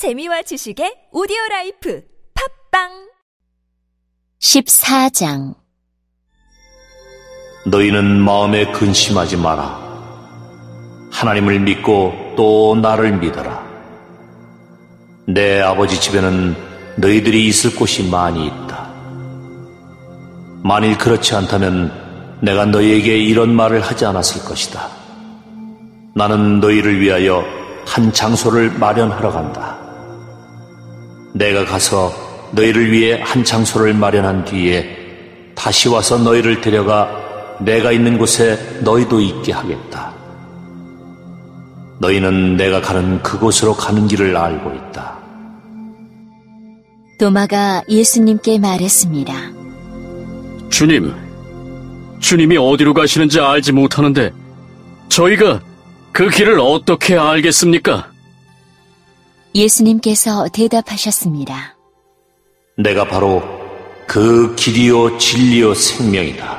재미와 지식의 오디오 라이프 팟빵 14장 너희는 마음에 근심하지 마라. 하나님을 믿고 또 나를 믿어라. 내 아버지 집에는 너희들이 있을 곳이 많이 있다. 만일 그렇지 않다면 내가 너희에게 이런 말을 하지 않았을 것이다. 나는 너희를 위하여 한 장소를 마련하러 간다. 내가 가서 너희를 위해 한 장소를 마련한 뒤에 다시 와서 너희를 데려가 내가 있는 곳에 너희도 있게 하겠다. 너희는 내가 가는 그곳으로 가는 길을 알고 있다. 도마가 예수님께 말했습니다. 주님, 주님이 어디로 가시는지 알지 못하는데 저희가 그 길을 어떻게 알겠습니까? 예수님께서 대답하셨습니다. 내가 바로 그 길이요 진리요 생명이다.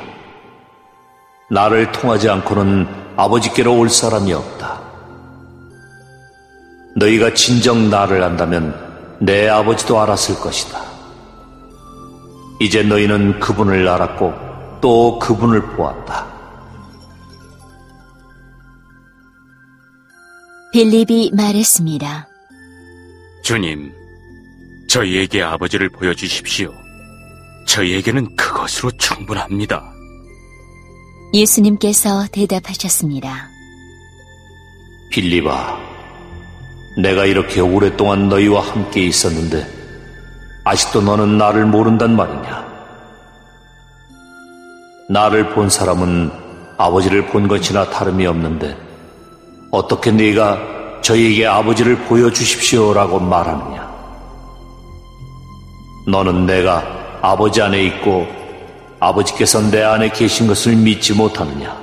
나를 통하지 않고는 아버지께로 올 사람이 없다. 너희가 진정 나를 안다면 내 아버지도 알았을 것이다. 이제 너희는 그분을 알았고 또 그분을 보았다. 빌립이 말했습니다. 주님, 저희에게 아버지를 보여주십시오. 저희에게는 그것으로 충분합니다. 예수님께서 대답하셨습니다. 빌리바, 내가 이렇게 오랫동안 너희와 함께 있었는데 아직도 너는 나를 모른단 말이냐? 나를 본 사람은 아버지를 본 것이나 다름이 없는데 어떻게 네가 저희에게 아버지를 보여주십시오라고 말하느냐? 너는 내가 아버지 안에 있고 아버지께서 내 안에 계신 것을 믿지 못하느냐?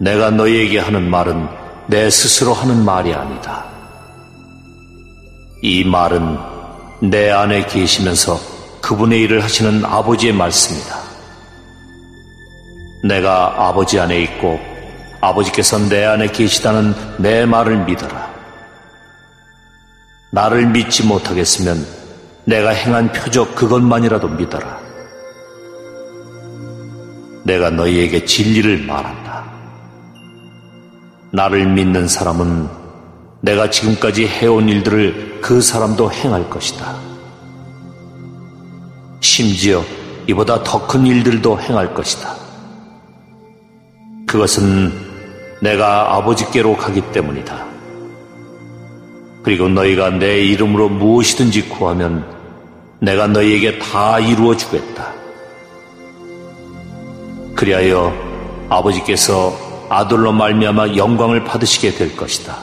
내가 너희에게 하는 말은 내 스스로 하는 말이 아니다. 이 말은 내 안에 계시면서 그분의 일을 하시는 아버지의 말씀이다. 내가 아버지 안에 있고 아버지께서 내 안에 계시다는 내 말을 믿어라. 나를 믿지 못하겠으면 내가 행한 표적 그것만이라도 믿어라. 내가 너희에게 진리를 말한다. 나를 믿는 사람은 내가 지금까지 해온 일들을 그 사람도 행할 것이다. 심지어 이보다 더 큰 일들도 행할 것이다. 그것은 내가 아버지께로 가기 때문이다. 그리고 너희가 내 이름으로 무엇이든지 구하면 내가 너희에게 다 이루어 주겠다. 그리하여 아버지께서 아들로 말미암아 영광을 받으시게 될 것이다.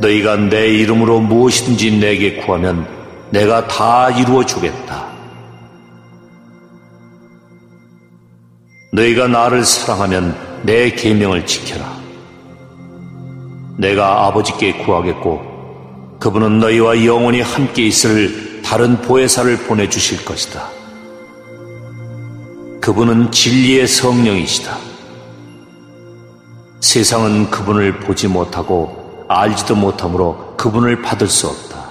너희가 내 이름으로 무엇이든지 내게 구하면 내가 다 이루어 주겠다. 너희가 나를 사랑하면 내 계명을 지켜라. 내가 아버지께 구하겠고 그분은 너희와 영원히 함께 있을 다른 보혜사를 보내주실 것이다. 그분은 진리의 성령이시다. 세상은 그분을 보지 못하고 알지도 못하므로 그분을 받을 수 없다.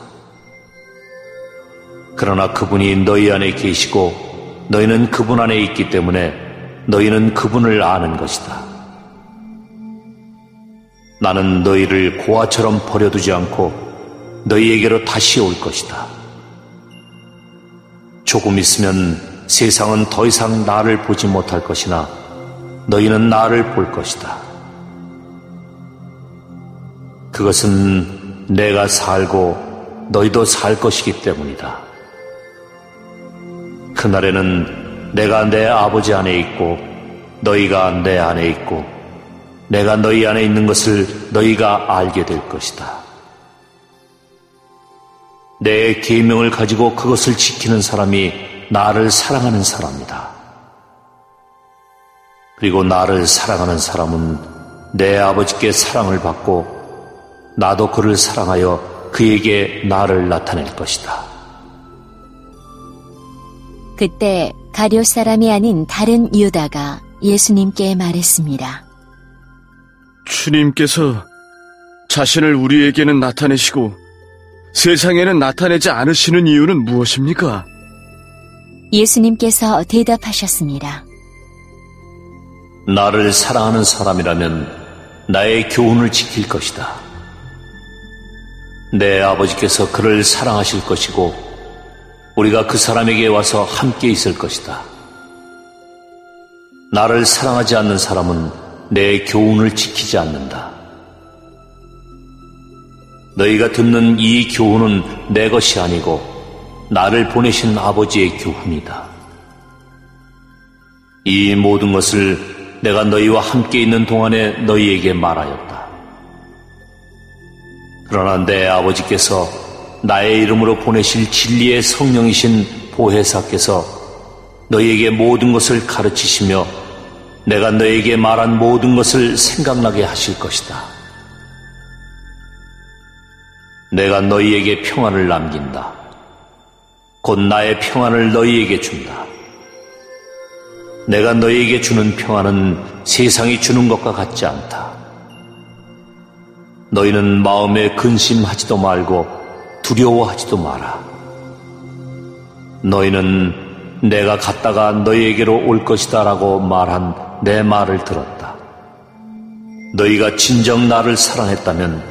그러나 그분이 너희 안에 계시고 너희는 그분 안에 있기 때문에 너희는 그분을 아는 것이다. 나는 너희를 고아처럼 버려두지 않고 너희에게로 다시 올 것이다. 조금 있으면 세상은 더 이상 나를 보지 못할 것이나 너희는 나를 볼 것이다. 그것은 내가 살고 너희도 살 것이기 때문이다. 그날에는 내가 내 아버지 안에 있고 너희가 내 안에 있고 내가 너희 안에 있는 것을 너희가 알게 될 것이다. 내 계명을 가지고 그것을 지키는 사람이 나를 사랑하는 사람이다. 그리고 나를 사랑하는 사람은 내 아버지께 사랑을 받고 나도 그를 사랑하여 그에게 나를 나타낼 것이다. 그때 가룟 사람이 아닌 다른 유다가 예수님께 말했습니다. 주님께서 자신을 우리에게는 나타내시고 세상에는 나타내지 않으시는 이유는 무엇입니까? 예수님께서 대답하셨습니다. 나를 사랑하는 사람이라면 나의 교훈을 지킬 것이다. 내 아버지께서 그를 사랑하실 것이고 우리가 그 사람에게 와서 함께 있을 것이다. 나를 사랑하지 않는 사람은 내 교훈을 지키지 않는다. 너희가 듣는 이 교훈은 내 것이 아니고 나를 보내신 아버지의 교훈이다. 이 모든 것을 내가 너희와 함께 있는 동안에 너희에게 말하였다. 그러나 내 아버지께서 나의 이름으로 보내실 진리의 성령이신 보혜사께서 너희에게 모든 것을 가르치시며 내가 너희에게 말한 모든 것을 생각나게 하실 것이다. 내가 너희에게 평안을 남긴다. 곧 나의 평안을 너희에게 준다. 내가 너희에게 주는 평안은 세상이 주는 것과 같지 않다. 너희는 마음에 근심하지도 말고 두려워하지도 마라. 너희는 내가 갔다가 너희에게로 올 것이다 라고 말한 내 말을 들었다. 너희가 진정 나를 사랑했다면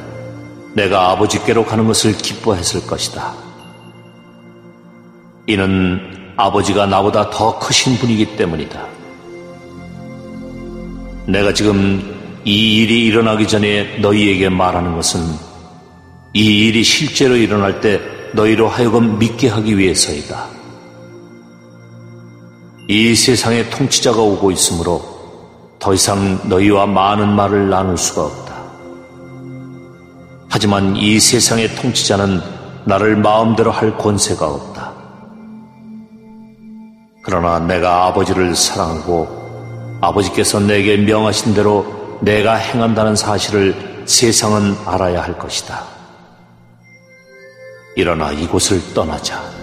내가 아버지께로 가는 것을 기뻐했을 것이다. 이는 아버지가 나보다 더 크신 분이기 때문이다. 내가 지금 이 일이 일어나기 전에 너희에게 말하는 것은 이 일이 실제로 일어날 때 너희로 하여금 믿게 하기 위해서이다. 이 세상의 통치자가 오고 있으므로 더 이상 너희와 많은 말을 나눌 수가 없다. 하지만 이 세상의 통치자는 나를 마음대로 할 권세가 없다. 그러나 내가 아버지를 사랑하고 아버지께서 내게 명하신 대로 내가 행한다는 사실을 세상은 알아야 할 것이다. 일어나 이곳을 떠나자.